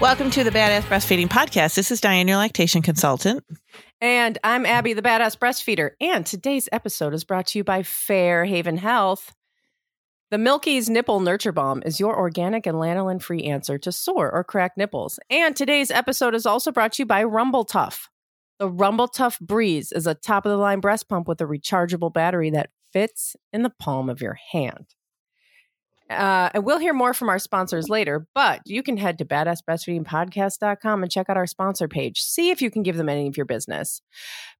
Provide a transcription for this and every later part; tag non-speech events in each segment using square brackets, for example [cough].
Welcome to the Badass Breastfeeding Podcast. This is Diane, your lactation consultant. And I'm Abby, the Badass Breastfeeder. And today's episode is brought to you by Fairhaven Health. The Milkies Nipple Nurture Balm is your organic and lanolin free answer to sore or cracked nipples. And today's episode is also brought to you by Rumble Tuff. The Rumble Tuff Breeze is a top of the line breast pump with a rechargeable battery that fits in the palm of your hand. Uh, and we'll hear more from our sponsors later, but you can head to badassbreastfeedingpodcast.com and check out our sponsor page. See if you can give them any of your business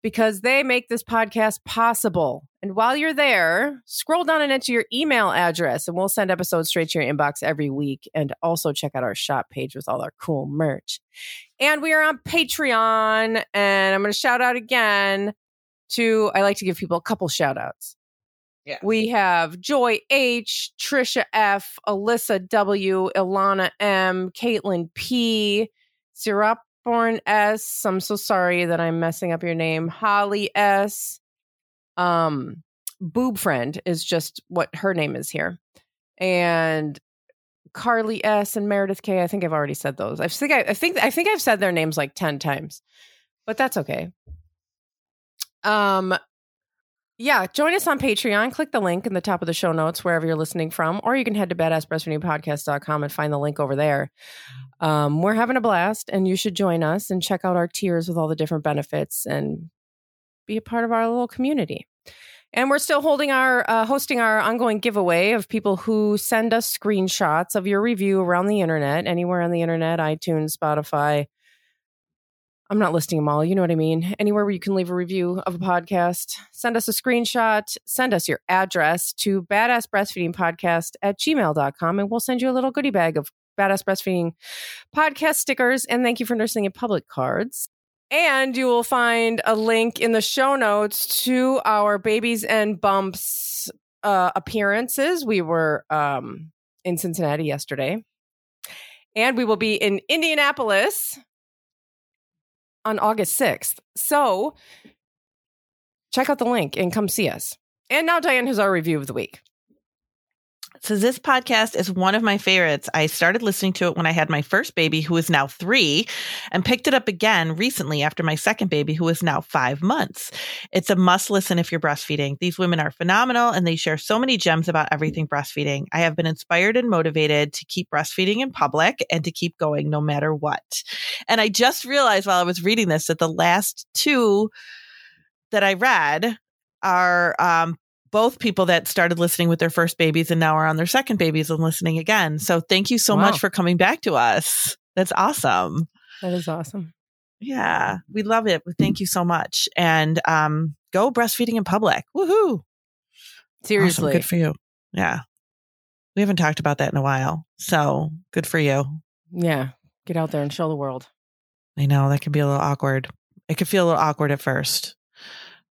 because they make this podcast possible. And while you're there, scroll down and enter your email address, and we'll send episodes straight to your inbox every week. And also check out our shop page with all our cool merch. And we are on Patreon, and I'm going to shout out again to, I like to give people a couple shout outs. Yeah. We have Joy H, Trisha F, Alyssa W, Ilana M, Caitlin P, Siraporn S. I'm so sorry that I'm messing up your name. Holly S. Um, Boob Friend is just what her name is here. And Carly S and Meredith K. I think I've already said those. I think I, I think I think I've said their names like 10 times. But that's okay. Um yeah, join us on Patreon. Click the link in the top of the show notes wherever you're listening from, or you can head to badassbreastfeedingpodcast.com and find the link over there. Um, we're having a blast, and you should join us and check out our tiers with all the different benefits and be a part of our little community. And we're still holding our uh, hosting our ongoing giveaway of people who send us screenshots of your review around the internet, anywhere on the internet, iTunes, Spotify, I'm not listing them all. You know what I mean? Anywhere where you can leave a review of a podcast, send us a screenshot, send us your address to badassbreastfeedingpodcast at gmail.com, and we'll send you a little goodie bag of Badass Breastfeeding podcast stickers and thank you for nursing in public cards. And you will find a link in the show notes to our babies and bumps uh, appearances. We were um, in Cincinnati yesterday, and we will be in Indianapolis on August 6th. So check out the link and come see us. And now Diane has our review of the week. So this podcast is one of my favorites. I started listening to it when I had my first baby, who is now three, and picked it up again recently after my second baby, who is now five months. It's a must listen if you're breastfeeding. These women are phenomenal and they share so many gems about everything breastfeeding. I have been inspired and motivated to keep breastfeeding in public and to keep going no matter what. And I just realized while I was reading this that the last two that I read are um, both people that started listening with their first babies and now are on their second babies and listening again. So thank you so Wow. much for coming back to us. That's awesome. That is awesome. Yeah, we love it. Thank you so much. And um, go breastfeeding in public. Woohoo. Awesome. Seriously. Good for you. Yeah. We haven't talked about that in a while. So good for you. yeah. Get out there and show the world. I know that can be a little awkward. It could feel a little awkward at first,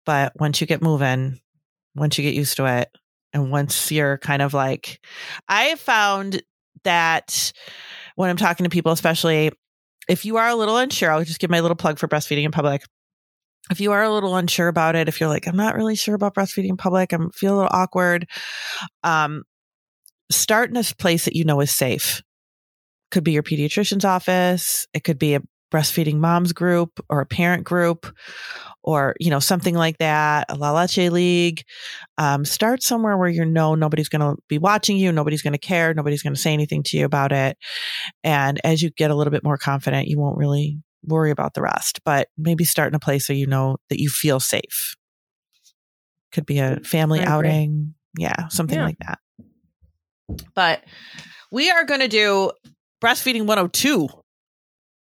but once you get moving, once you get used to it, and once you're kind of like, I found that when I'm talking to people, especially if you are a little unsure, I'll just give my little plug for breastfeeding in public. If you are a little unsure about it, if you're like, I'm not really sure about breastfeeding in public, I'm feel a little awkward, um, start in a place that you know is safe. Could be your pediatrician's office. It could be a breastfeeding moms group or a parent group or you know something like that a la leche league um, start somewhere where you know nobody's going to be watching you nobody's going to care nobody's going to say anything to you about it and as you get a little bit more confident you won't really worry about the rest but maybe start in a place where you know that you feel safe could be a family outing yeah something Yeah. like that but we are going to do breastfeeding 102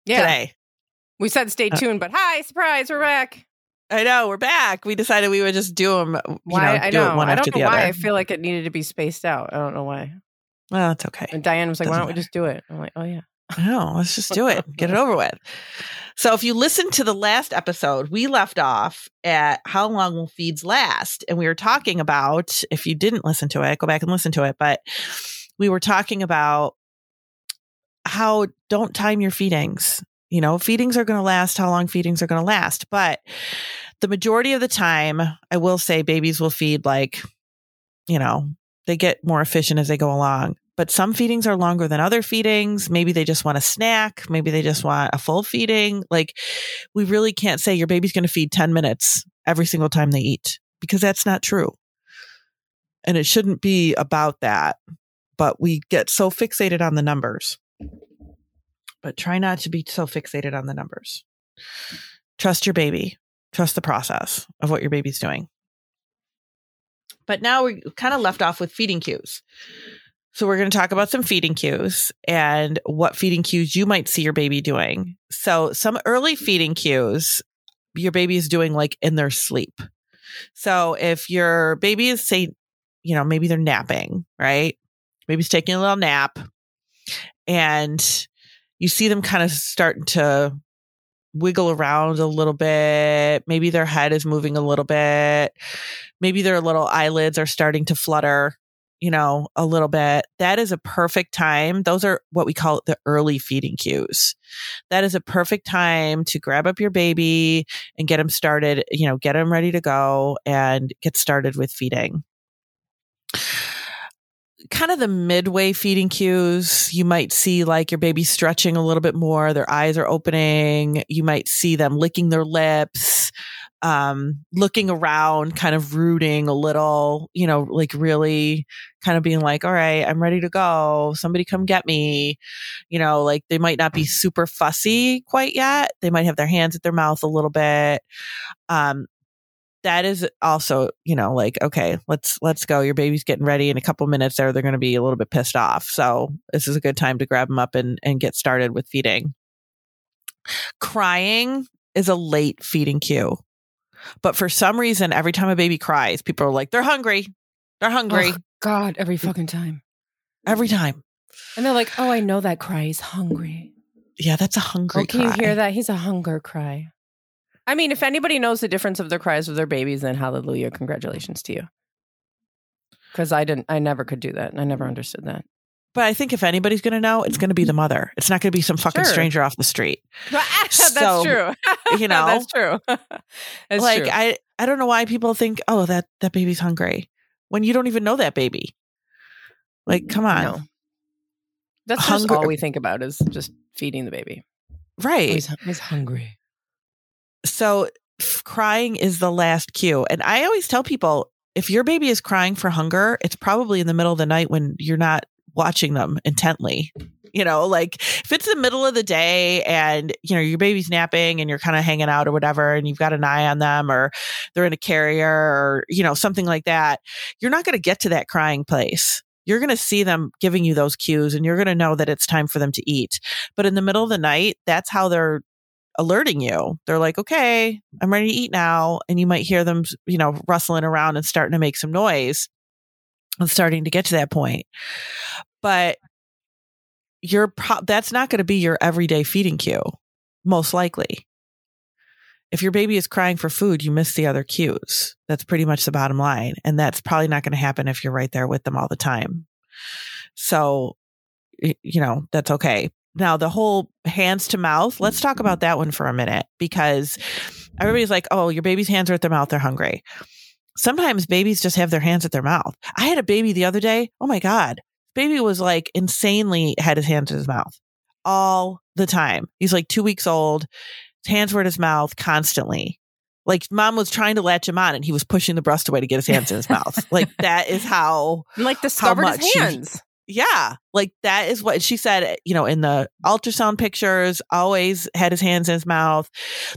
Yeah. today We said stay Uh, tuned, but hi, surprise, we're back. I know we're back. We decided we would just do them. Why? know, I do know. I don't know why. other. I feel like it needed to be spaced out. I don't know why. well, it's okay. And Diane was like, why Doesn't don't we just do it? I'm like, oh, yeah. No, let's just do it. Get it [laughs] over with. So, if you listen to the last episode, we left off at how long will feeds last, and we were talking about. If you didn't listen to it, go back and listen to it. But we were talking about how don't time your feedings. You know, feedings are going to last how long feedings are going to last, but the majority of the time, I will say babies will feed like, you know, they get more efficient as they go along. but some feedings are longer than other feedings. Maybe they just want a snack. Maybe they just want a full feeding. Like we really can't say your baby's going to feed 10 minutes every single time they eat because that's not true. And it shouldn't be about that. But we get so fixated on the numbers. But try not to be so fixated on the numbers. Trust your baby. Trust the process of what your baby's doing. But now we're kind of left off with feeding cues. So we're going to talk about some feeding cues and what feeding cues you might see your baby doing. So some early feeding cues your baby is doing like in their sleep. So if your baby is say, you know, maybe they're napping, right? Maybe it's taking a little nap and you see them kind of starting to wiggle around a little bit. Maybe their head is moving a little bit. Maybe their little eyelids are starting to flutter, you know, a little bit. That is a perfect time. Those are what we call the early feeding cues. That is a perfect time to grab up your baby and get them started, you know, get them ready to go and get started with feeding kind of the midway feeding cues, you might see like your baby stretching a little bit more, their eyes are opening, you might see them licking their lips, um, looking around, kind of rooting a little, you know, like really kind of being like, all right, I'm ready to go. Somebody come get me. You know, like they might not be super fussy quite yet. They might have their hands at their mouth a little bit. Um, that is also, you know, like, okay, let's, let's go. Your baby's getting ready in a couple minutes there. They're going to be a little bit pissed off. So this is a good time to grab them up and, and get started with feeding. Crying is a late feeding cue. But for some reason, every time a baby cries, people are like, they're hungry. They're hungry. Oh, God, every mm. fucking time. Every time. And they're like, oh, I know that cry. He's hungry. Yeah, that's a hungry oh, can cry. you hear that? He's a hunger cry. I mean, if anybody knows the difference of the cries of their babies, then hallelujah, congratulations to you. Because I didn't, I never could do that, and I never understood that. But I think if anybody's going to know, it's going to be the mother. It's not going to be some fucking sure. stranger off the street. [laughs] That's so, true. you [laughs] know, that's true. [laughs] that's like true. I, I don't know why people think, oh, that that baby's hungry when you don't even know that baby. Like, come on. No. That's all we think about is just feeding the baby. Right. He's, he's hungry. So crying is the last cue. And I always tell people if your baby is crying for hunger, it's probably in the middle of the night when you're not watching them intently. You know, like if it's the middle of the day and, you know, your baby's napping and you're kind of hanging out or whatever, and you've got an eye on them or they're in a carrier or, you know, something like that, you're not going to get to that crying place you're going to see them giving you those cues and you're going to know that it's time for them to eat. But in the middle of the night, that's how they're alerting you. They're like, okay, I'm ready to eat now. And you might hear them, you know, rustling around and starting to make some noise and starting to get to that point. But you're pro- that's not going to be your everyday feeding cue, most likely. If your baby is crying for food, you miss the other cues. That's pretty much the bottom line. And that's probably not going to happen if you're right there with them all the time. So, you know, that's okay. Now, the whole hands to mouth, let's talk about that one for a minute because everybody's like, oh, your baby's hands are at their mouth, they're hungry. Sometimes babies just have their hands at their mouth. I had a baby the other day. Oh my God. Baby was like insanely had his hands in his mouth all the time. He's like two weeks old. His hands were at his mouth constantly. Like mom was trying to latch him on and he was pushing the breast away to get his hands in his mouth. Like that is how [laughs] like discovered how much his hands yeah, like that is what she said, you know, in the ultrasound pictures, always had his hands in his mouth.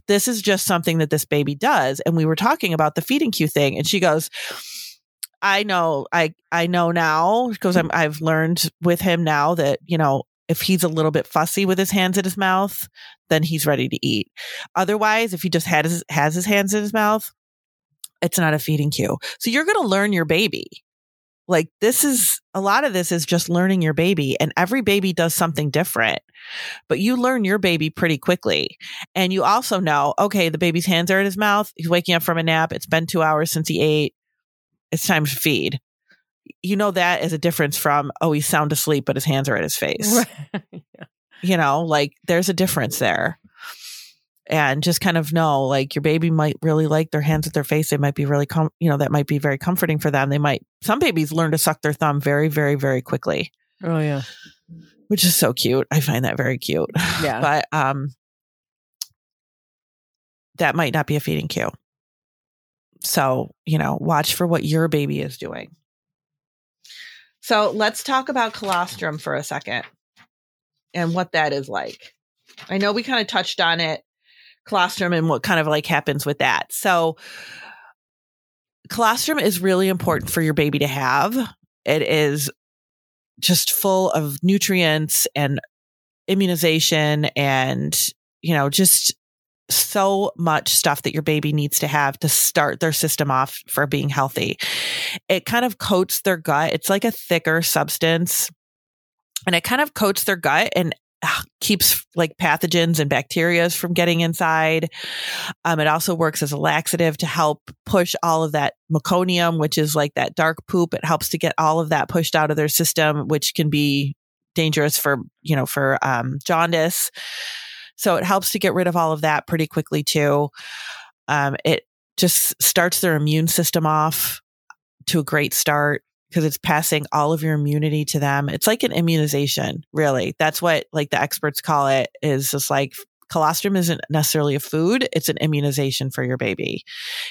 This is just something that this baby does. And we were talking about the feeding cue thing. And she goes, I know, I, I know now because I'm, I've learned with him now that, you know, if he's a little bit fussy with his hands in his mouth, then he's ready to eat. Otherwise, if he just has his hands in his mouth, it's not a feeding cue. So you're going to learn your baby like this is a lot of this is just learning your baby and every baby does something different. But you learn your baby pretty quickly. And you also know, okay, the baby's hands are in his mouth. He's waking up from a nap. It's been two hours since he ate. It's time to feed. You know that as a difference from, oh, he's sound asleep, but his hands are at his face. [laughs] Right. yeah. You know, like there's a difference there and just kind of know like your baby might really like their hands at their face. They might be really, com- you know, that might be very comforting for them. They might, some babies learn to suck their thumb very, very, very quickly. Oh yeah. which is so cute. I find that very cute. [laughs] Yeah. But um that might not be a feeding cue. So, you know, watch for what your baby is doing. So, let's talk about colostrum for a second and what that is like. I know we kind of touched on it, colostrum and what kind of like happens with that. So, colostrum is really important for your baby to have. It is just full of nutrients and immunization and, you know, just so much stuff that your baby needs to have to start their system off for being healthy. It kind of coats their gut. It's like a thicker substance and it kind of coats their gut and keeps like pathogens and bacteria from getting inside. Um, it also works as a laxative to help push all of that meconium, which is like that dark poop. It helps to get all of that pushed out of their system, which can be dangerous for, you know, for um, jaundice. So it helps to get rid of all of that pretty quickly too. Um, it just starts their immune system off to a great start because it's passing all of your immunity to them. It's like an immunization, really. That's what like the experts call it is just like colostrum isn't necessarily a food. It's an immunization for your baby.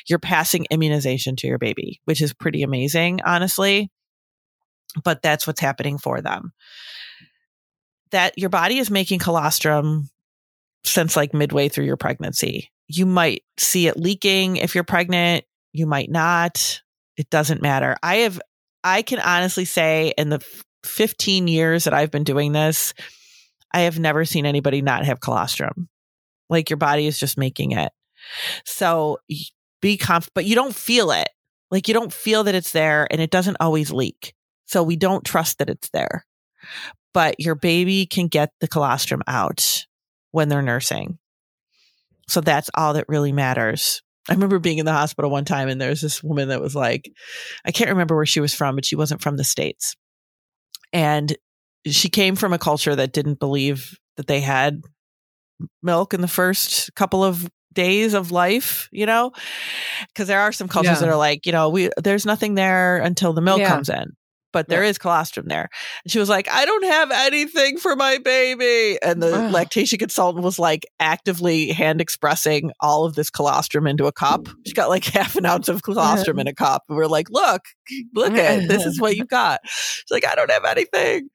You're passing immunization to your baby, which is pretty amazing, honestly. But that's what's happening for them. That your body is making colostrum since like midway through your pregnancy. You might see it leaking if you're pregnant. You might not. It doesn't matter. I have, I can honestly say in the 15 years that I've been doing this, I have never seen anybody not have colostrum. Like your body is just making it. So be conf, but you don't feel it. Like you don't feel that it's there and it doesn't always leak. So we don't trust that it's there. But your baby can get the colostrum out when they're nursing. So that's all that really matters. I remember being in the hospital one time and there was this woman that was like, I can't remember where she was from, but she wasn't from the States. And she came from a culture that didn't believe that they had milk in the first couple of days of life, you know? Because there are some cultures Yeah. that are like, you know, we there's nothing there until the milk Yeah. comes in. But there is colostrum there. And she was like, I don't have anything for my baby. And the lactation consultant was like actively hand expressing all of this colostrum into a cup. She got like [laughs] half an ounce of colostrum uh-huh. in a cup. And we're like, look, look at it. This is what you [laughs] got. She's like, I don't have anything.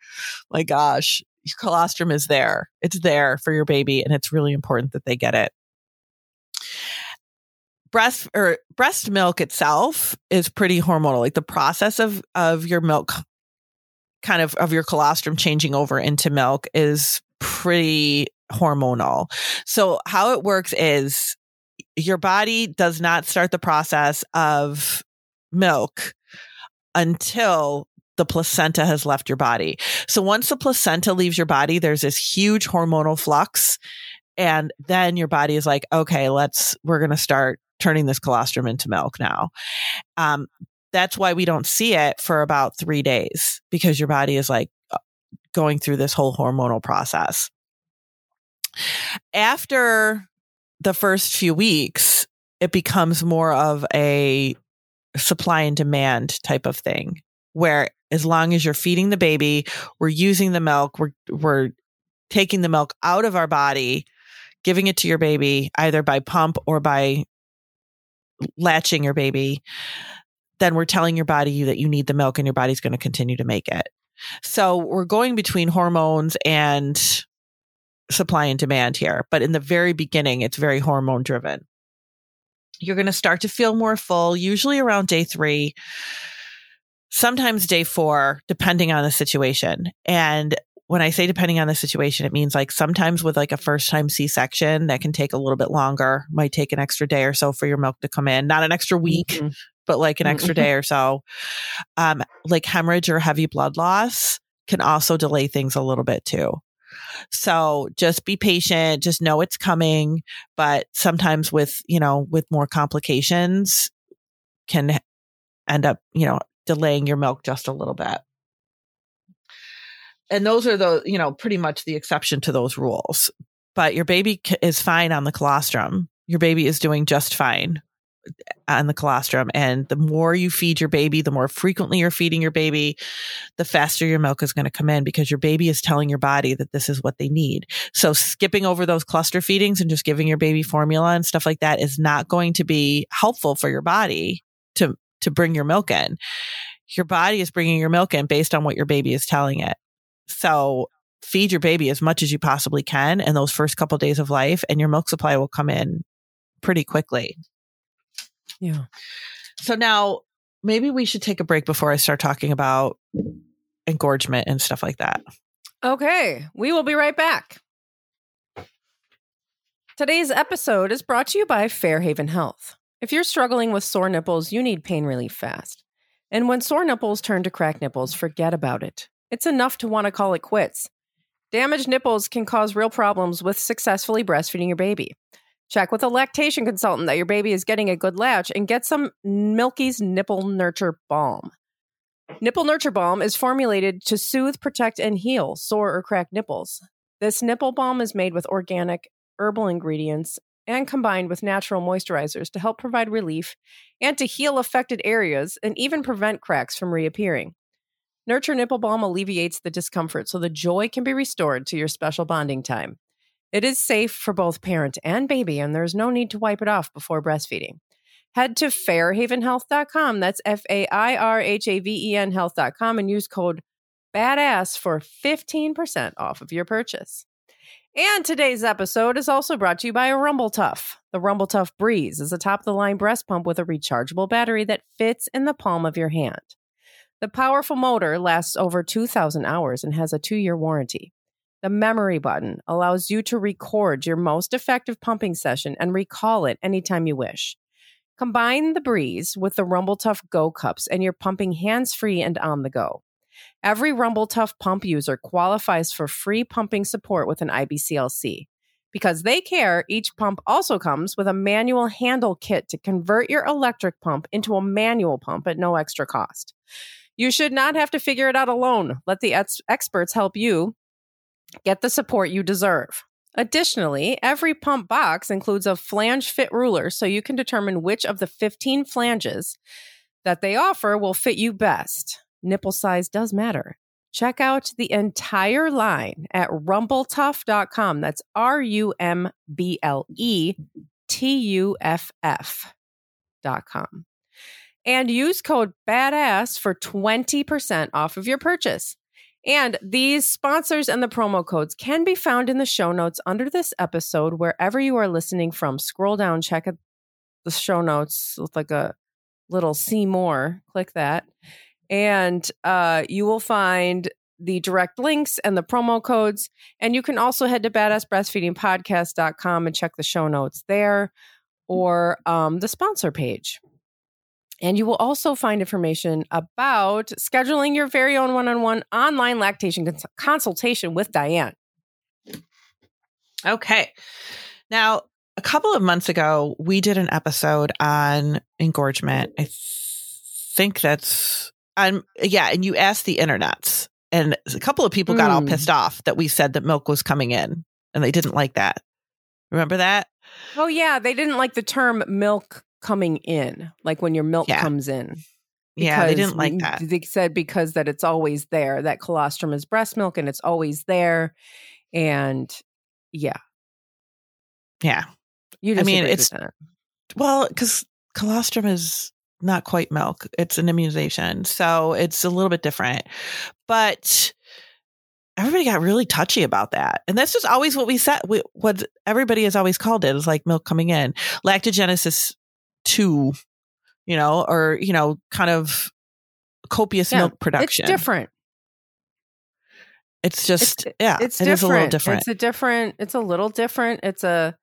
My gosh, colostrum is there. It's there for your baby. And it's really important that they get it breast or breast milk itself is pretty hormonal. Like the process of of your milk kind of of your colostrum changing over into milk is pretty hormonal. So how it works is your body does not start the process of milk until the placenta has left your body. So once the placenta leaves your body, there's this huge hormonal flux. And then your body is like, okay, let's, we're going to start turning this colostrum into milk now. Um, that's why we don't see it for about three days because your body is like uh, going through this whole hormonal process. After the first few weeks, it becomes more of a supply and demand type of thing where as long as you're feeding the baby, we're using the milk, we're, we're taking the milk out of our body, giving it to your baby either by pump or by latching your baby, then we're telling your body that you need the milk and your body's going to continue to make it. So we're going between hormones and supply and demand here. But in the very beginning, it's very hormone driven. You're going to start to feel more full, usually around day three, sometimes day four, depending on the situation. And when I say depending on the situation, it means like sometimes with like a first time C section that can take a little bit longer, might take an extra day or so for your milk to come in, not an extra week, Mhm. but like an extra day or so. Um, like hemorrhage or heavy blood loss can also delay things a little bit too. So just be patient, just know it's coming, but sometimes with, you know, with more complications can end up, you know, delaying your milk just a little bit. And those are the, you know, pretty much the exception to those rules. But your baby is fine on the colostrum. Your baby is doing just fine uh, on the colostrum. And the more you feed your baby, the more frequently you're feeding your baby, the faster your milk is going to come in because your baby is telling your body that this is what they need. So skipping over those cluster feedings and just giving your baby formula and stuff like that is not going to be helpful for your body to, to bring your milk in. Your body is bringing your milk in based on what your baby is telling it. So feed your baby as much as you possibly can in those first couple of days of life and your milk supply will come in pretty quickly. Yeah. So now maybe we should take a break before I start talking about engorgement and stuff like that. Okay, we will be right back. Today's episode is brought to you by Fairhaven Health. If you're struggling with sore nipples, you need pain relief fast. And when sore nipples turn to cracked nipples, forget about it. It's enough to want to call it quits. Damaged nipples can cause real problems with successfully breastfeeding your baby. Check with a lactation consultant that your baby is getting a good latch and get some Milkies Nipple Nurture Balm. Nipple Nurture Balm is formulated to soothe, protect, and heal sore or cracked nipples. This nipple balm is made with organic herbal ingredients and combined with natural moisturizers to help provide relief and to heal affected areas and even prevent cracks from reappearing. Nurture Nipple Balm alleviates the discomfort so the joy can be restored to your special bonding time. It is safe for both parent and baby, and there's no need to wipe it off before breastfeeding. Head to fairhavenhealth.com. That's F A I R H A V E N health.com and use code BADASS for 15% off of your purchase. And today's episode is also brought to you by Rumble Tuff. The Rumble Tuff Breeze is a top of the line breast pump with a rechargeable battery that fits in the palm of your hand. The powerful motor lasts over 2,000 hours and has a two year warranty. The memory button allows you to record your most effective pumping session and recall it anytime you wish. Combine the Breeze with the Rumble Tuff Go cups and you're pumping hands free and on the go. Every Rumble Tuff pump user qualifies for free pumping support with an IBCLC. Because they care, each pump also comes with a manual handle kit to convert your electric pump into a manual pump at no extra cost. You should not have to figure it out alone. Let the ex- experts help you Get the support you deserve. Additionally, every pump box includes a flange fit ruler so you can determine which of the 15 flanges that they offer will fit you best. Nipple size does matter. Check out the entire line at rumbletuff.com. That's R U M B L E T U F F.com. And use code BADASS for 20% off of your purchase. And these sponsors and the promo codes can be found in the show notes under this episode, wherever you are listening from. Scroll down, check the show notes with like a little see more. Click that. And uh, you will find the direct links and the promo codes. And you can also head to badassbreastfeedingpodcast.com and check the show notes there or um, the sponsor page. And you will also find information about scheduling your very own one on one online lactation cons- consultation with Diane. Okay. Now, a couple of months ago, we did an episode on engorgement. I think that's, um, yeah, and you asked the internets, and a couple of people got mm. all hmm. pissed off that we said that milk was coming in, and they didn't like that. Remember that? Oh, yeah. They didn't like the term milk coming in, like when your milk yeah. comes in. Yeah, they didn't like that. They said because that it's always there. That colostrum is breast milk and it's always there. And yeah. Yeah. You I mean, it's well, because colostrum is not quite milk. It's an immunization. So it's a little bit different. But everybody got really touchy about that. And that's just always what we said. We, what everybody has always called it is like milk coming in. Lactogenesis to, you know, or, you know, kind of copious yeah, milk production. It's different. It's just, it's, yeah, it's it different. a little different. It's a different, it's a little different. It's a,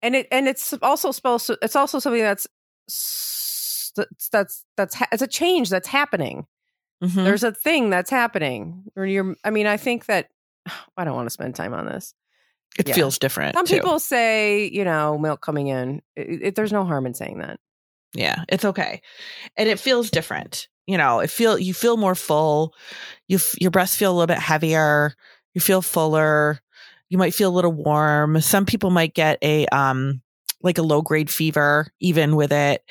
and it, and it's also supposed to, it's also something that's, that's, that's, it's a change that's happening. Mm-hmm. There's a thing that's happening. Or you're, I mean, I think that, [sighs] I don't want to spend time on this. It yeah. feels different. Some too. people say, you know, milk coming in. It, it, there's no harm in saying that. Yeah, it's okay, and it feels different. You know, it feel you feel more full. You your breasts feel a little bit heavier. You feel fuller. You might feel a little warm. Some people might get a um like a low grade fever, even with it.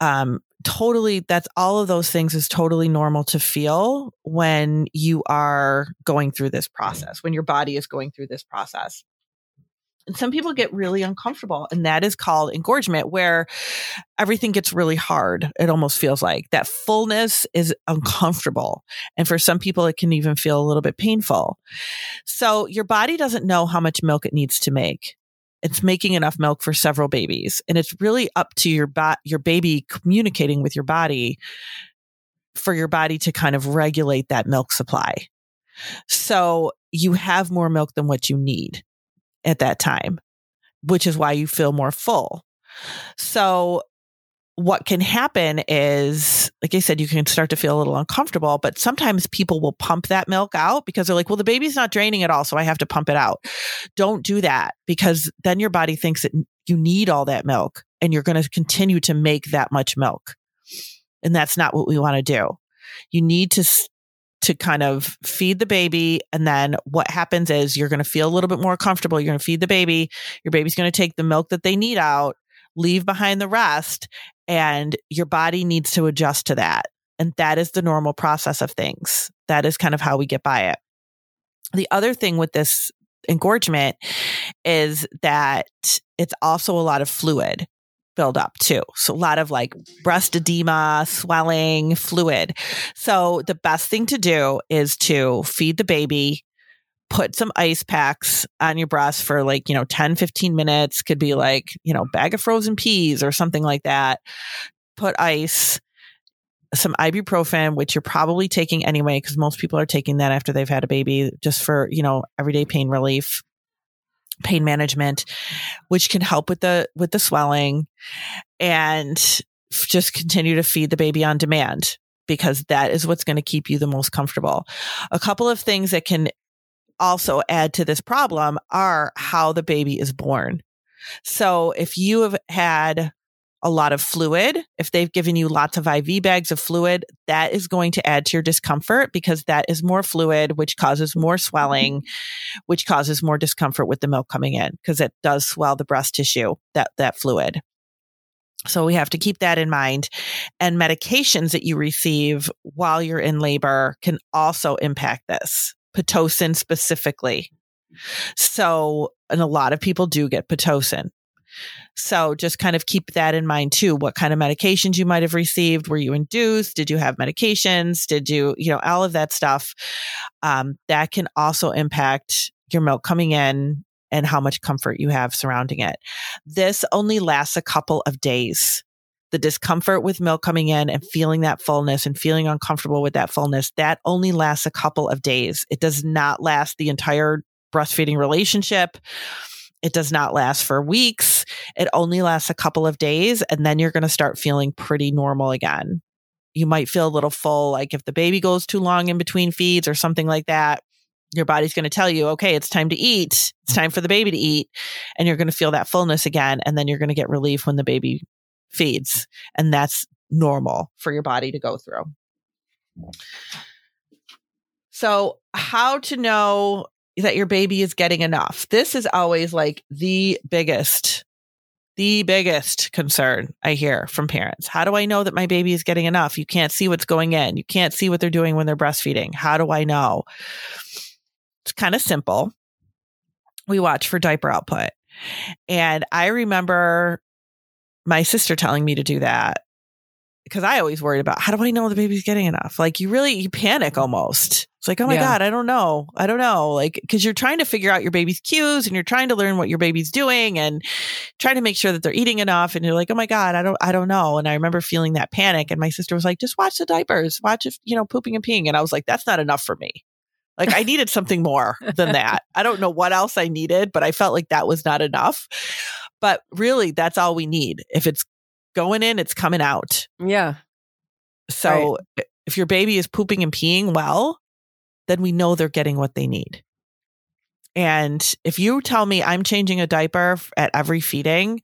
Um, totally, that's all of those things is totally normal to feel when you are going through this process, when your body is going through this process. And some people get really uncomfortable, and that is called engorgement, where everything gets really hard. It almost feels like that fullness is uncomfortable. And for some people, it can even feel a little bit painful. So your body doesn't know how much milk it needs to make it's making enough milk for several babies and it's really up to your bo- your baby communicating with your body for your body to kind of regulate that milk supply. So you have more milk than what you need at that time which is why you feel more full. So what can happen is, like I said, you can start to feel a little uncomfortable, but sometimes people will pump that milk out because they're like, well, the baby's not draining at all. So I have to pump it out. Don't do that because then your body thinks that you need all that milk and you're going to continue to make that much milk. And that's not what we want to do. You need to, to kind of feed the baby. And then what happens is you're going to feel a little bit more comfortable. You're going to feed the baby. Your baby's going to take the milk that they need out leave behind the rest and your body needs to adjust to that. And that is the normal process of things. That is kind of how we get by it. The other thing with this engorgement is that it's also a lot of fluid build-up too. So a lot of like breast edema, swelling, fluid. So the best thing to do is to feed the baby put some ice packs on your breast for like, you know, 10, 15 minutes. Could be like, you know, bag of frozen peas or something like that. Put ice, some ibuprofen, which you're probably taking anyway, because most people are taking that after they've had a baby just for, you know, everyday pain relief pain management which can help with the with the swelling and just continue to feed the baby on demand because that is what's going to keep you the most comfortable. A couple of things that can also add to this problem are how the baby is born. So if you have had a lot of fluid, if they've given you lots of IV bags of fluid, that is going to add to your discomfort because that is more fluid, which causes more swelling, mm-hmm. which causes more discomfort with the milk coming in because it does swell the breast tissue, that, that fluid. So we have to keep that in mind. And medications that you receive while you're in labor can also impact this. Pitocin specifically. So, and a lot of people do get Pitocin. So just kind of keep that in mind too. What kind of medications you might have received? Were you induced? Did you have medications? Did you, you know, all of that stuff? Um, that can also impact your milk coming in and how much comfort you have surrounding it. This only lasts a couple of days the discomfort with milk coming in and feeling that fullness and feeling uncomfortable with that fullness, that only lasts a couple of days. It does not last the entire breastfeeding relationship. It does not last for weeks. It only lasts a couple of days and then you're going to start feeling pretty normal again. You might feel a little full, like if the baby goes too long in between feeds or something like that, your body's going to tell you, okay, it's time to eat. It's time for the baby to eat. And you're going to feel that fullness again. And then you're going to get relief when the baby feeds. And that's normal for your body to go through. So, how to know that your baby is getting enough? This is always like the biggest, the biggest concern I hear from parents. How do I know that my baby is getting enough? You can't see what's going in, you can't see what they're doing when they're breastfeeding. How do I know? It's kind of simple. We watch for diaper output. And I remember my sister telling me to do that because I always worried about how do I know the baby's getting enough? Like you really you panic almost. It's like, oh my yeah. God, I don't know. I don't know. Like, cause you're trying to figure out your baby's cues and you're trying to learn what your baby's doing and trying to make sure that they're eating enough. And you're like, oh my God, I don't, I don't know. And I remember feeling that panic. And my sister was like, just watch the diapers, watch if, you know, pooping and peeing. And I was like, that's not enough for me. Like I needed something more than [laughs] that. I don't know what else I needed, but I felt like that was not enough. But really, that's all we need. If it's going in, it's coming out. Yeah. So right. if your baby is pooping and peeing well, then we know they're getting what they need. And if you tell me I'm changing a diaper at every feeding,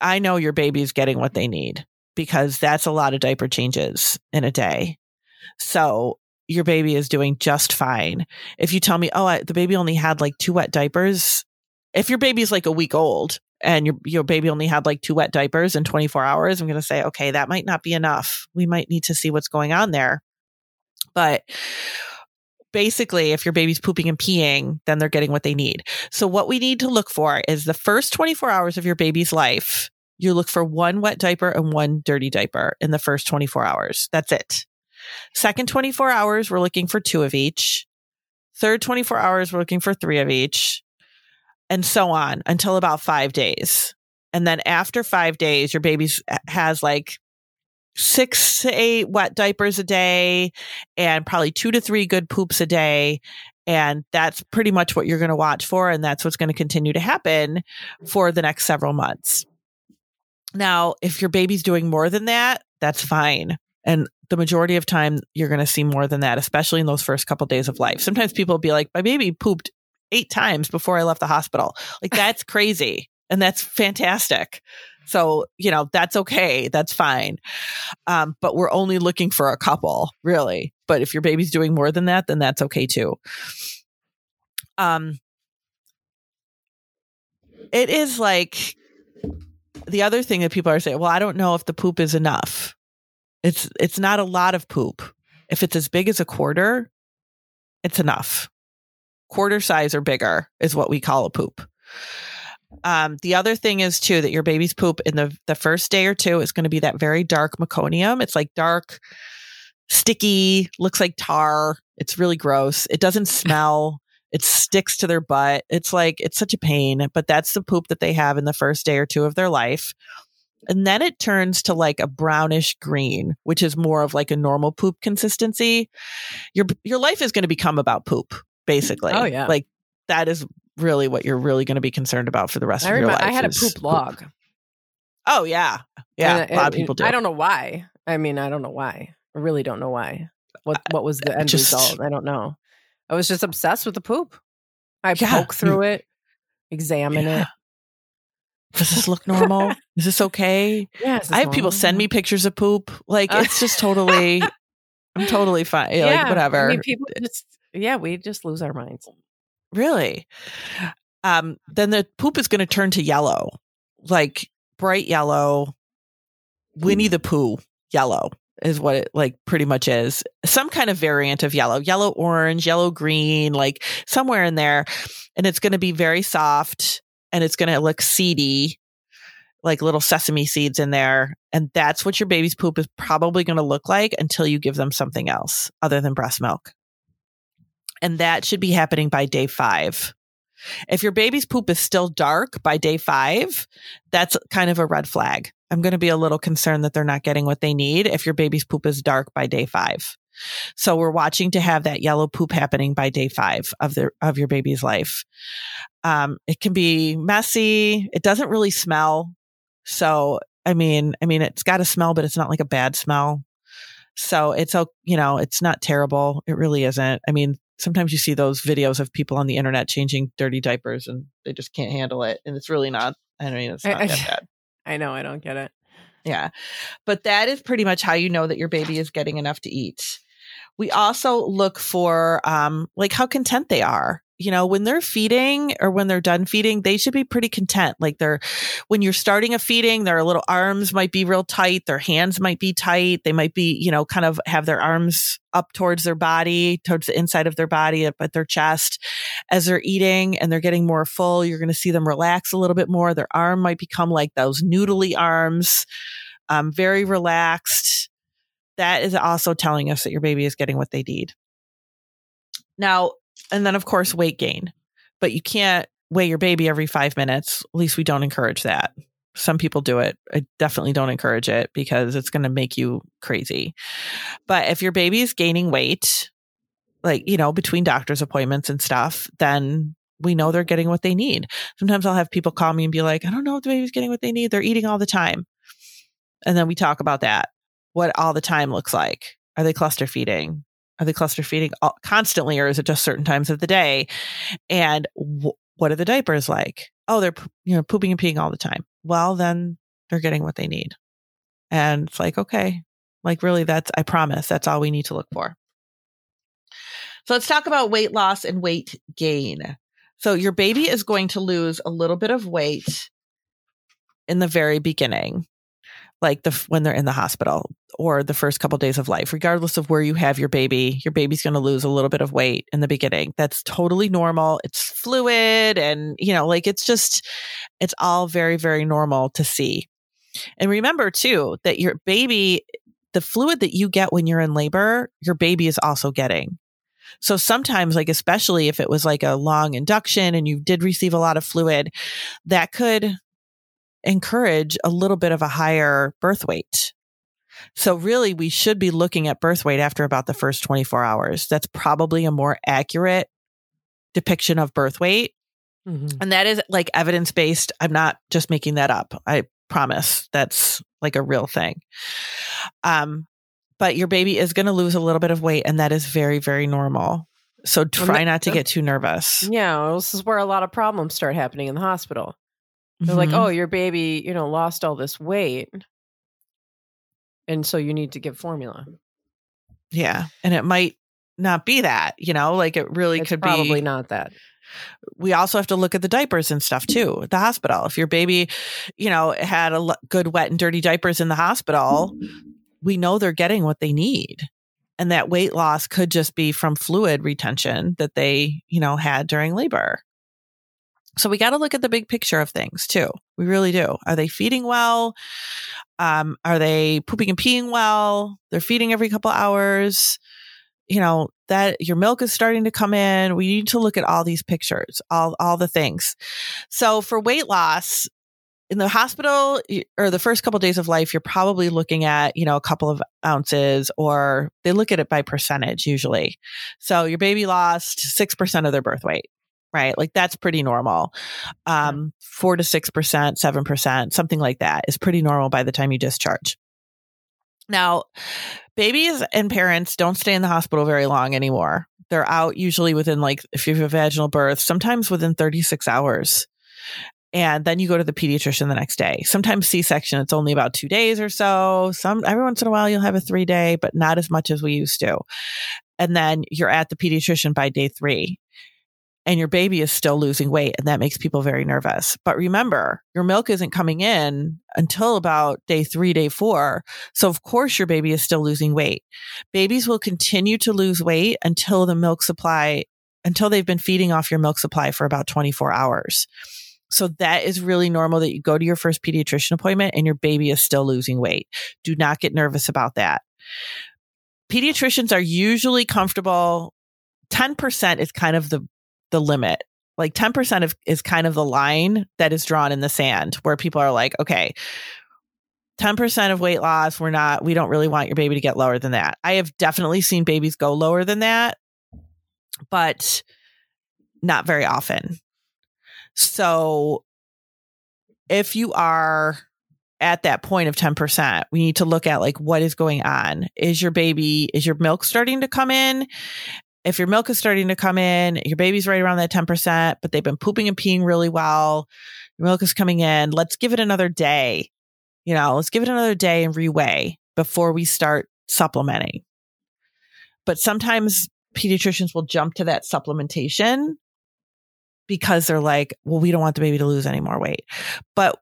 I know your baby is getting what they need because that's a lot of diaper changes in a day. So your baby is doing just fine. If you tell me, oh, I, the baby only had like two wet diapers, if your baby's like a week old and your your baby only had like two wet diapers in 24 hours, I'm going to say, okay, that might not be enough. We might need to see what's going on there. But basically, if your baby's pooping and peeing, then they're getting what they need. So what we need to look for is the first 24 hours of your baby's life. You look for one wet diaper and one dirty diaper in the first 24 hours. That's it. Second 24 hours, we're looking for two of each. Third 24 hours, we're looking for three of each and so on until about five days. And then after five days, your baby has like six to eight wet diapers a day and probably two to three good poops a day. And that's pretty much what you're going to watch for. And that's what's going to continue to happen for the next several months. Now, if your baby's doing more than that, that's fine. And the majority of time, you're going to see more than that, especially in those first couple days of life. Sometimes people will be like, my baby pooped eight times before I left the hospital. Like [laughs] that's crazy. And that's fantastic. So, you know, that's okay. That's fine. Um, but we're only looking for a couple, really. But if your baby's doing more than that, then that's okay too. Um, it is like the other thing that people are saying, well, I don't know if the poop is enough. It's it's not a lot of poop. If it's as big as a quarter, it's enough quarter size or bigger is what we call a poop. Um, the other thing is too that your baby's poop in the the first day or two is going to be that very dark meconium. It's like dark, sticky, looks like tar. It's really gross. It doesn't [laughs] smell. it sticks to their butt. It's like it's such a pain, but that's the poop that they have in the first day or two of their life. And then it turns to like a brownish green, which is more of like a normal poop consistency. Your your life is going to become about poop basically. Oh yeah. Like that is really what you're really going to be concerned about for the rest I of your life. I had a poop log. Poop. Oh yeah. Yeah. And, a lot of people do. I don't know why. I mean, I don't know why. I really don't know why. What what was the end just, result? I don't know. I was just obsessed with the poop. I yeah, poke through it, examine yeah. it. Does this look normal? is this okay? [laughs] Yeah, I have people send me pictures of poop. Like uh, it's just totally I'm totally fine. [laughs] Yeah, like whatever. I mean, people just yeah, we just lose our minds. Really? Um, then the poop is going to turn to yellow, like bright yellow, Winnie the Pooh yellow is what it like pretty much is. Some kind of variant of yellow, yellow orange, yellow green, like somewhere in there. And it's going to be very soft and it's going to look seedy, like little sesame seeds in there. And that's what your baby's poop is probably going to look like until you give them something else other than breast milk and that should be happening by day five. If your baby's poop is still dark by day five, that's kind of a red flag. I'm going to be a little concerned that they're not getting what they need if your baby's poop is dark by day five. So we're watching to have that yellow poop happening by day five of the of your baby's life. Um, it can be messy. It doesn't really smell. So I mean, I mean, it's got a smell, but it's not like a bad smell. So it's you know, it's not terrible. It really isn't. I mean, sometimes you see those videos of people on the internet changing dirty diapers and they just can't handle it. And it's really not, I mean, it's not I, that [laughs] bad. I know, I don't get it. Yeah. But that is pretty much how you know that your baby is getting enough to eat. We also look for um, like how content they are you know, when they're feeding or when they're done feeding, they should be pretty content. Like they're, when you're starting a feeding, their little arms might be real tight. Their hands might be tight. They might be, you know, kind of have their arms up towards their body, towards the inside of their body, up at their chest. As they're eating and they're getting more full, you're going to see them relax a little bit more. Their arm might become like those noodly arms, um, very relaxed. That is also telling us that your baby is getting what they need. Now, and then, of course, weight gain. But you can't weigh your baby every five minutes. At least we don't encourage that. Some people do it. I definitely don't encourage it because it's going to make you crazy. But if your baby is gaining weight, like, you know, between doctor's appointments and stuff, then we know they're getting what they need. Sometimes I'll have people call me and be like, I don't know if the baby's getting what they need. They're eating all the time. And then we talk about that, what all the time looks like. Are they cluster feeding? Are they cluster feeding constantly, or is it just certain times of the day? And what are the diapers like? Oh, they're you know pooping and peeing all the time. Well, then they're getting what they need, and it's like okay, like really, that's I promise that's all we need to look for. So let's talk about weight loss and weight gain. So your baby is going to lose a little bit of weight in the very beginning, like the when they're in the hospital or the first couple days of life, regardless of where you have your baby, your baby's going to lose a little bit of weight in the beginning. That's totally normal. It's fluid and, you know, like it's just, it's all very, very normal to see. And remember too that your baby, the fluid that you get when you're in labor, your baby is also getting. So sometimes, like, especially if it was like a long induction and you did receive a lot of fluid, that could encourage a little bit of a higher birth weight. So really, we should be looking at birth weight after about the first 24 hours. That's probably a more accurate depiction of birth weight. Mm-hmm. And that is like evidence based. I'm not just making that up. I promise that's like a real thing. Um, but your baby is going to lose a little bit of weight, and that is very, very normal. So try not to get too nervous. Yeah, this is where a lot of problems start happening in the hospital. They're mm-hmm. like, "Oh, your baby, you know, lost all this weight." And so you need to give formula. Yeah. And it might not be that, you know, like it really it's could probably be probably not that. We also have to look at the diapers and stuff too at the hospital. If your baby, you know, had a l- good wet and dirty diapers in the hospital, we know they're getting what they need. And that weight loss could just be from fluid retention that they, you know, had during labor. So we got to look at the big picture of things too. We really do. Are they feeding well? Um, are they pooping and peeing well? They're feeding every couple hours. You know, that your milk is starting to come in. We need to look at all these pictures, all, all the things. So for weight loss, in the hospital or the first couple of days of life, you're probably looking at, you know, a couple of ounces or they look at it by percentage usually. So your baby lost 6% of their birth weight right? Like that's pretty normal. Um, four to 6%, 7%, something like that is pretty normal by the time you discharge. Now, babies and parents don't stay in the hospital very long anymore. They're out usually within like, if you have a vaginal birth, sometimes within 36 hours. And then you go to the pediatrician the next day. Sometimes C-section, it's only about two days or so. Some, every once in a while you'll have a three day, but not as much as we used to. And then you're at the pediatrician by day three and your baby is still losing weight and that makes people very nervous. But remember, your milk isn't coming in until about day three, day four. So of course your baby is still losing weight. Babies will continue to lose weight until the milk supply, until they've been feeding off your milk supply for about 24 hours. So that is really normal that you go to your first pediatrician appointment and your baby is still losing weight. Do not get nervous about that. Pediatricians are usually comfortable 10% is kind of the the limit. Like 10% of, is kind of the line that is drawn in the sand where people are like, okay, 10% of weight loss, we're not, we don't really want your baby to get lower than that. I have definitely seen babies go lower than that, but not very often. So if you are at that point of 10%, we need to look at like what is going on. Is your baby, is your milk starting to come in? If your milk is starting to come in, your baby's right around that 10%, but they've been pooping and peeing really well, your milk is coming in, let's give it another day. You know, let's give it another day and reweigh before we start supplementing. But sometimes pediatricians will jump to that supplementation because they're like, well, we don't want the baby to lose any more weight. But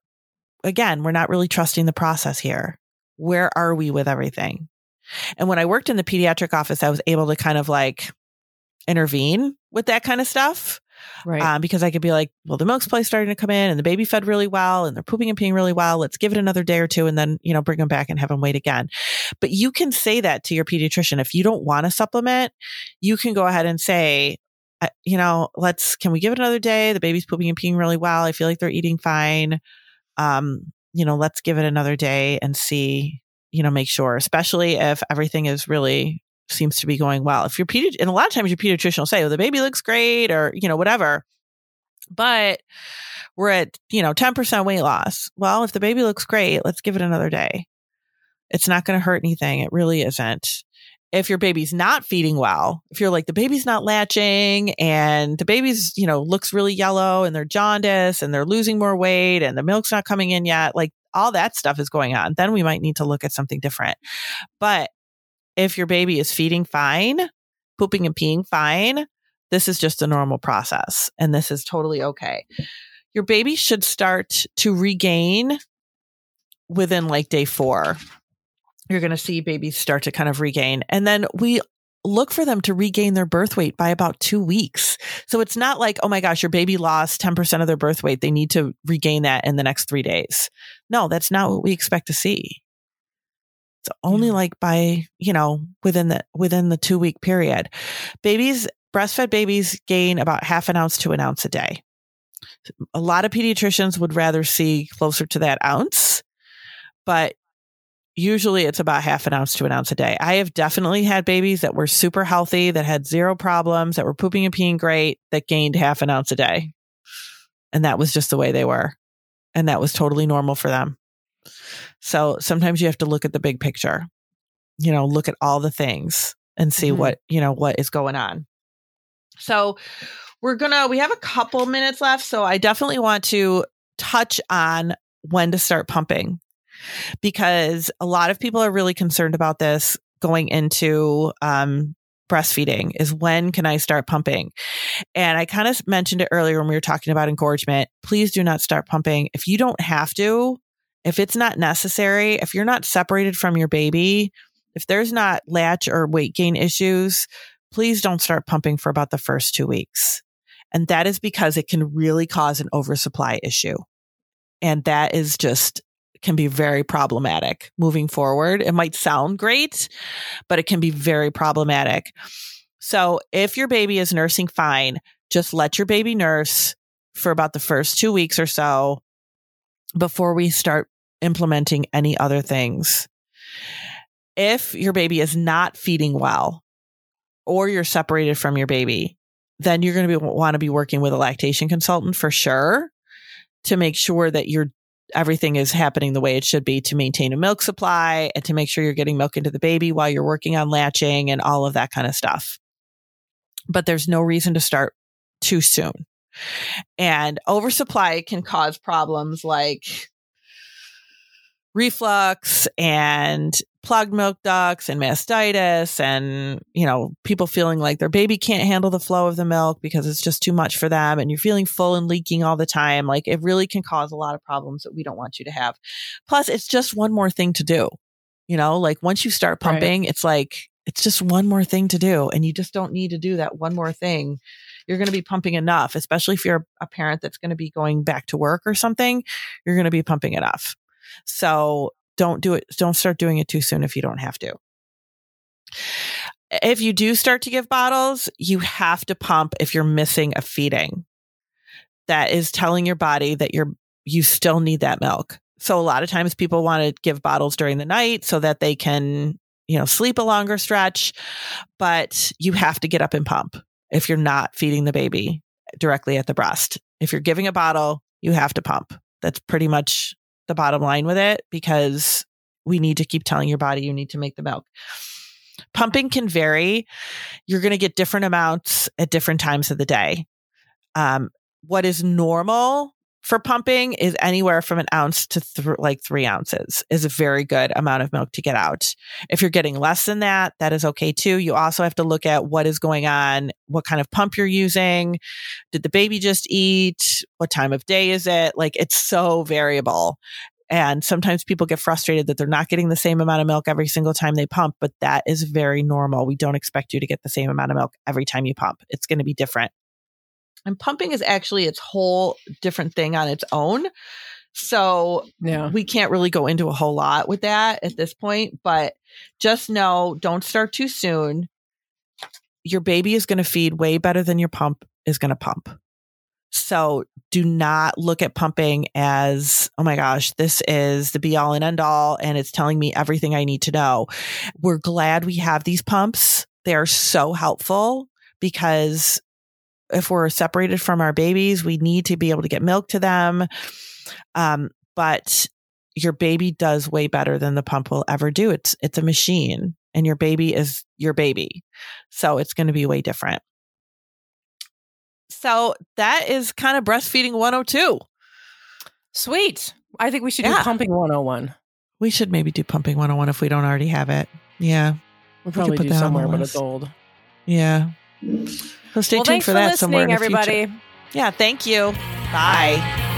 again, we're not really trusting the process here. Where are we with everything? And when I worked in the pediatric office, I was able to kind of like intervene with that kind of stuff. Right. Um, because I could be like, well, the milk supply starting to come in and the baby fed really well and they're pooping and peeing really well. Let's give it another day or two and then, you know, bring them back and have them wait again. But you can say that to your pediatrician. If you don't want to supplement, you can go ahead and say, you know, let's, can we give it another day? The baby's pooping and peeing really well. I feel like they're eating fine. Um, you know, let's give it another day and see, you know, make sure, especially if everything is really seems to be going well. If your pediatrician, and a lot of times your pediatrician will say, "Oh, the baby looks great," or you know, whatever. But we're at you know ten percent weight loss. Well, if the baby looks great, let's give it another day. It's not going to hurt anything. It really isn't. If your baby's not feeding well, if you're like the baby's not latching and the baby's, you know, looks really yellow and they're jaundice and they're losing more weight and the milk's not coming in yet, like all that stuff is going on, then we might need to look at something different. But if your baby is feeding fine, pooping and peeing fine, this is just a normal process and this is totally okay. Your baby should start to regain within like day four, you're going to see babies start to kind of regain. And then we look for them to regain their birth weight by about two weeks. So it's not like, oh my gosh, your baby lost 10% of their birth weight. They need to regain that in the next three days. No, that's not what we expect to see. It's only Yeah. like by, you know, within the, within the two week period. Babies, breastfed babies gain about half an ounce to an ounce a day. A lot of pediatricians would rather see closer to that ounce, but usually it's about half an ounce to an ounce a day. I have definitely had babies that were super healthy, that had zero problems, that were pooping and peeing great, that gained half an ounce a day. And that was just the way they were. And that was totally normal for them. So sometimes you have to look at the big picture, you know, look at all the things and see Mhm. what, you know, what is going on. So we're going to, we have a couple minutes left. So I definitely want to touch on when to start pumping because a lot of people are really concerned about this going into um, breastfeeding is when can I start pumping? And I kind of mentioned it earlier when we were talking about engorgement. Please do not start pumping if you don't have to, if it's not necessary, if you're not separated from your baby, if there's not latch or weight gain issues, please don't start pumping for about the first two weeks. And that is because it can really cause an oversupply issue. And that is just can be very problematic moving forward. It might sound great, but it can be very problematic. So if your baby is nursing fine, just let your baby nurse for about the first two weeks or so before we start implementing any other things. If your baby is not feeding well or you're separated from your baby, then you're going to want to be working with a lactation consultant for sure to make sure that you're everything is happening the way it should be to maintain a milk supply and to make sure you're getting milk into the baby while you're working on latching and all of that kind of stuff. But there's no reason to start too soon. And oversupply can cause problems like reflux and plugged milk ducts and mastitis and you know people feeling like their baby can't handle the flow of the milk because it's just too much for them and you're feeling full and leaking all the time like it really can cause a lot of problems that we don't want you to have. Plus it's just one more thing to do you know like once you start Right. pumping it's like it's just one more thing to do and you just don't need to do that one more thing. You're going to be pumping enough especially if you're a parent that's going to be going back to work or something you're going to be pumping enough so don't do it. Don't start doing it too soon if you don't have to. If you do start to give bottles, you have to pump if you're missing a feeding. That is telling your body that you're, you still need that milk. So a lot of times people want to give bottles during the night so that they can, you know, sleep a longer stretch, but you have to get up and pump if you're not feeding the baby directly at the breast. If you're giving a bottle, you have to pump. That's pretty much the bottom line with it because we need to keep telling your body you need to make the milk. Pumping can vary. You're going to get different amounts at different times of the day. Um, what is normal for pumping is anywhere from an ounce to th- like three ounces is a very good amount of milk to get out. If you're getting less than that, that is okay too. You also have to look at what is going on, what kind of pump you're using. Did the baby just eat? What time of day is it? Like it's so variable. And sometimes people get frustrated that they're not getting the same amount of milk every single time they pump, but that is very normal. We don't expect you to get the same amount of milk every time you pump. It's going to be different. And pumping is actually its whole different thing on its own. So Yeah. we can't really go into a whole lot with that at this point, but just know don't start too soon. Your baby is going to feed way better than your pump is going to pump. So do not look at pumping as, oh my gosh, this is the be all and end all, and it's telling me everything I need to know. We're glad we have these pumps. They are so helpful because if we're separated from our babies, we need to be able to get milk to them. Um, but your baby does way better than the pump will ever do. It's it's a machine, and your baby is your baby, so it's going to be way different. So that is kind of breastfeeding 102. Sweet. I think we should Yeah. do pumping 101. We should maybe do pumping 101 if we don't already have it. Yeah, We'll could probably put do that somewhere, but it's old. yeah. So stay well, tuned for that somewhere in the future. everybody. Yeah, thank you. Bye.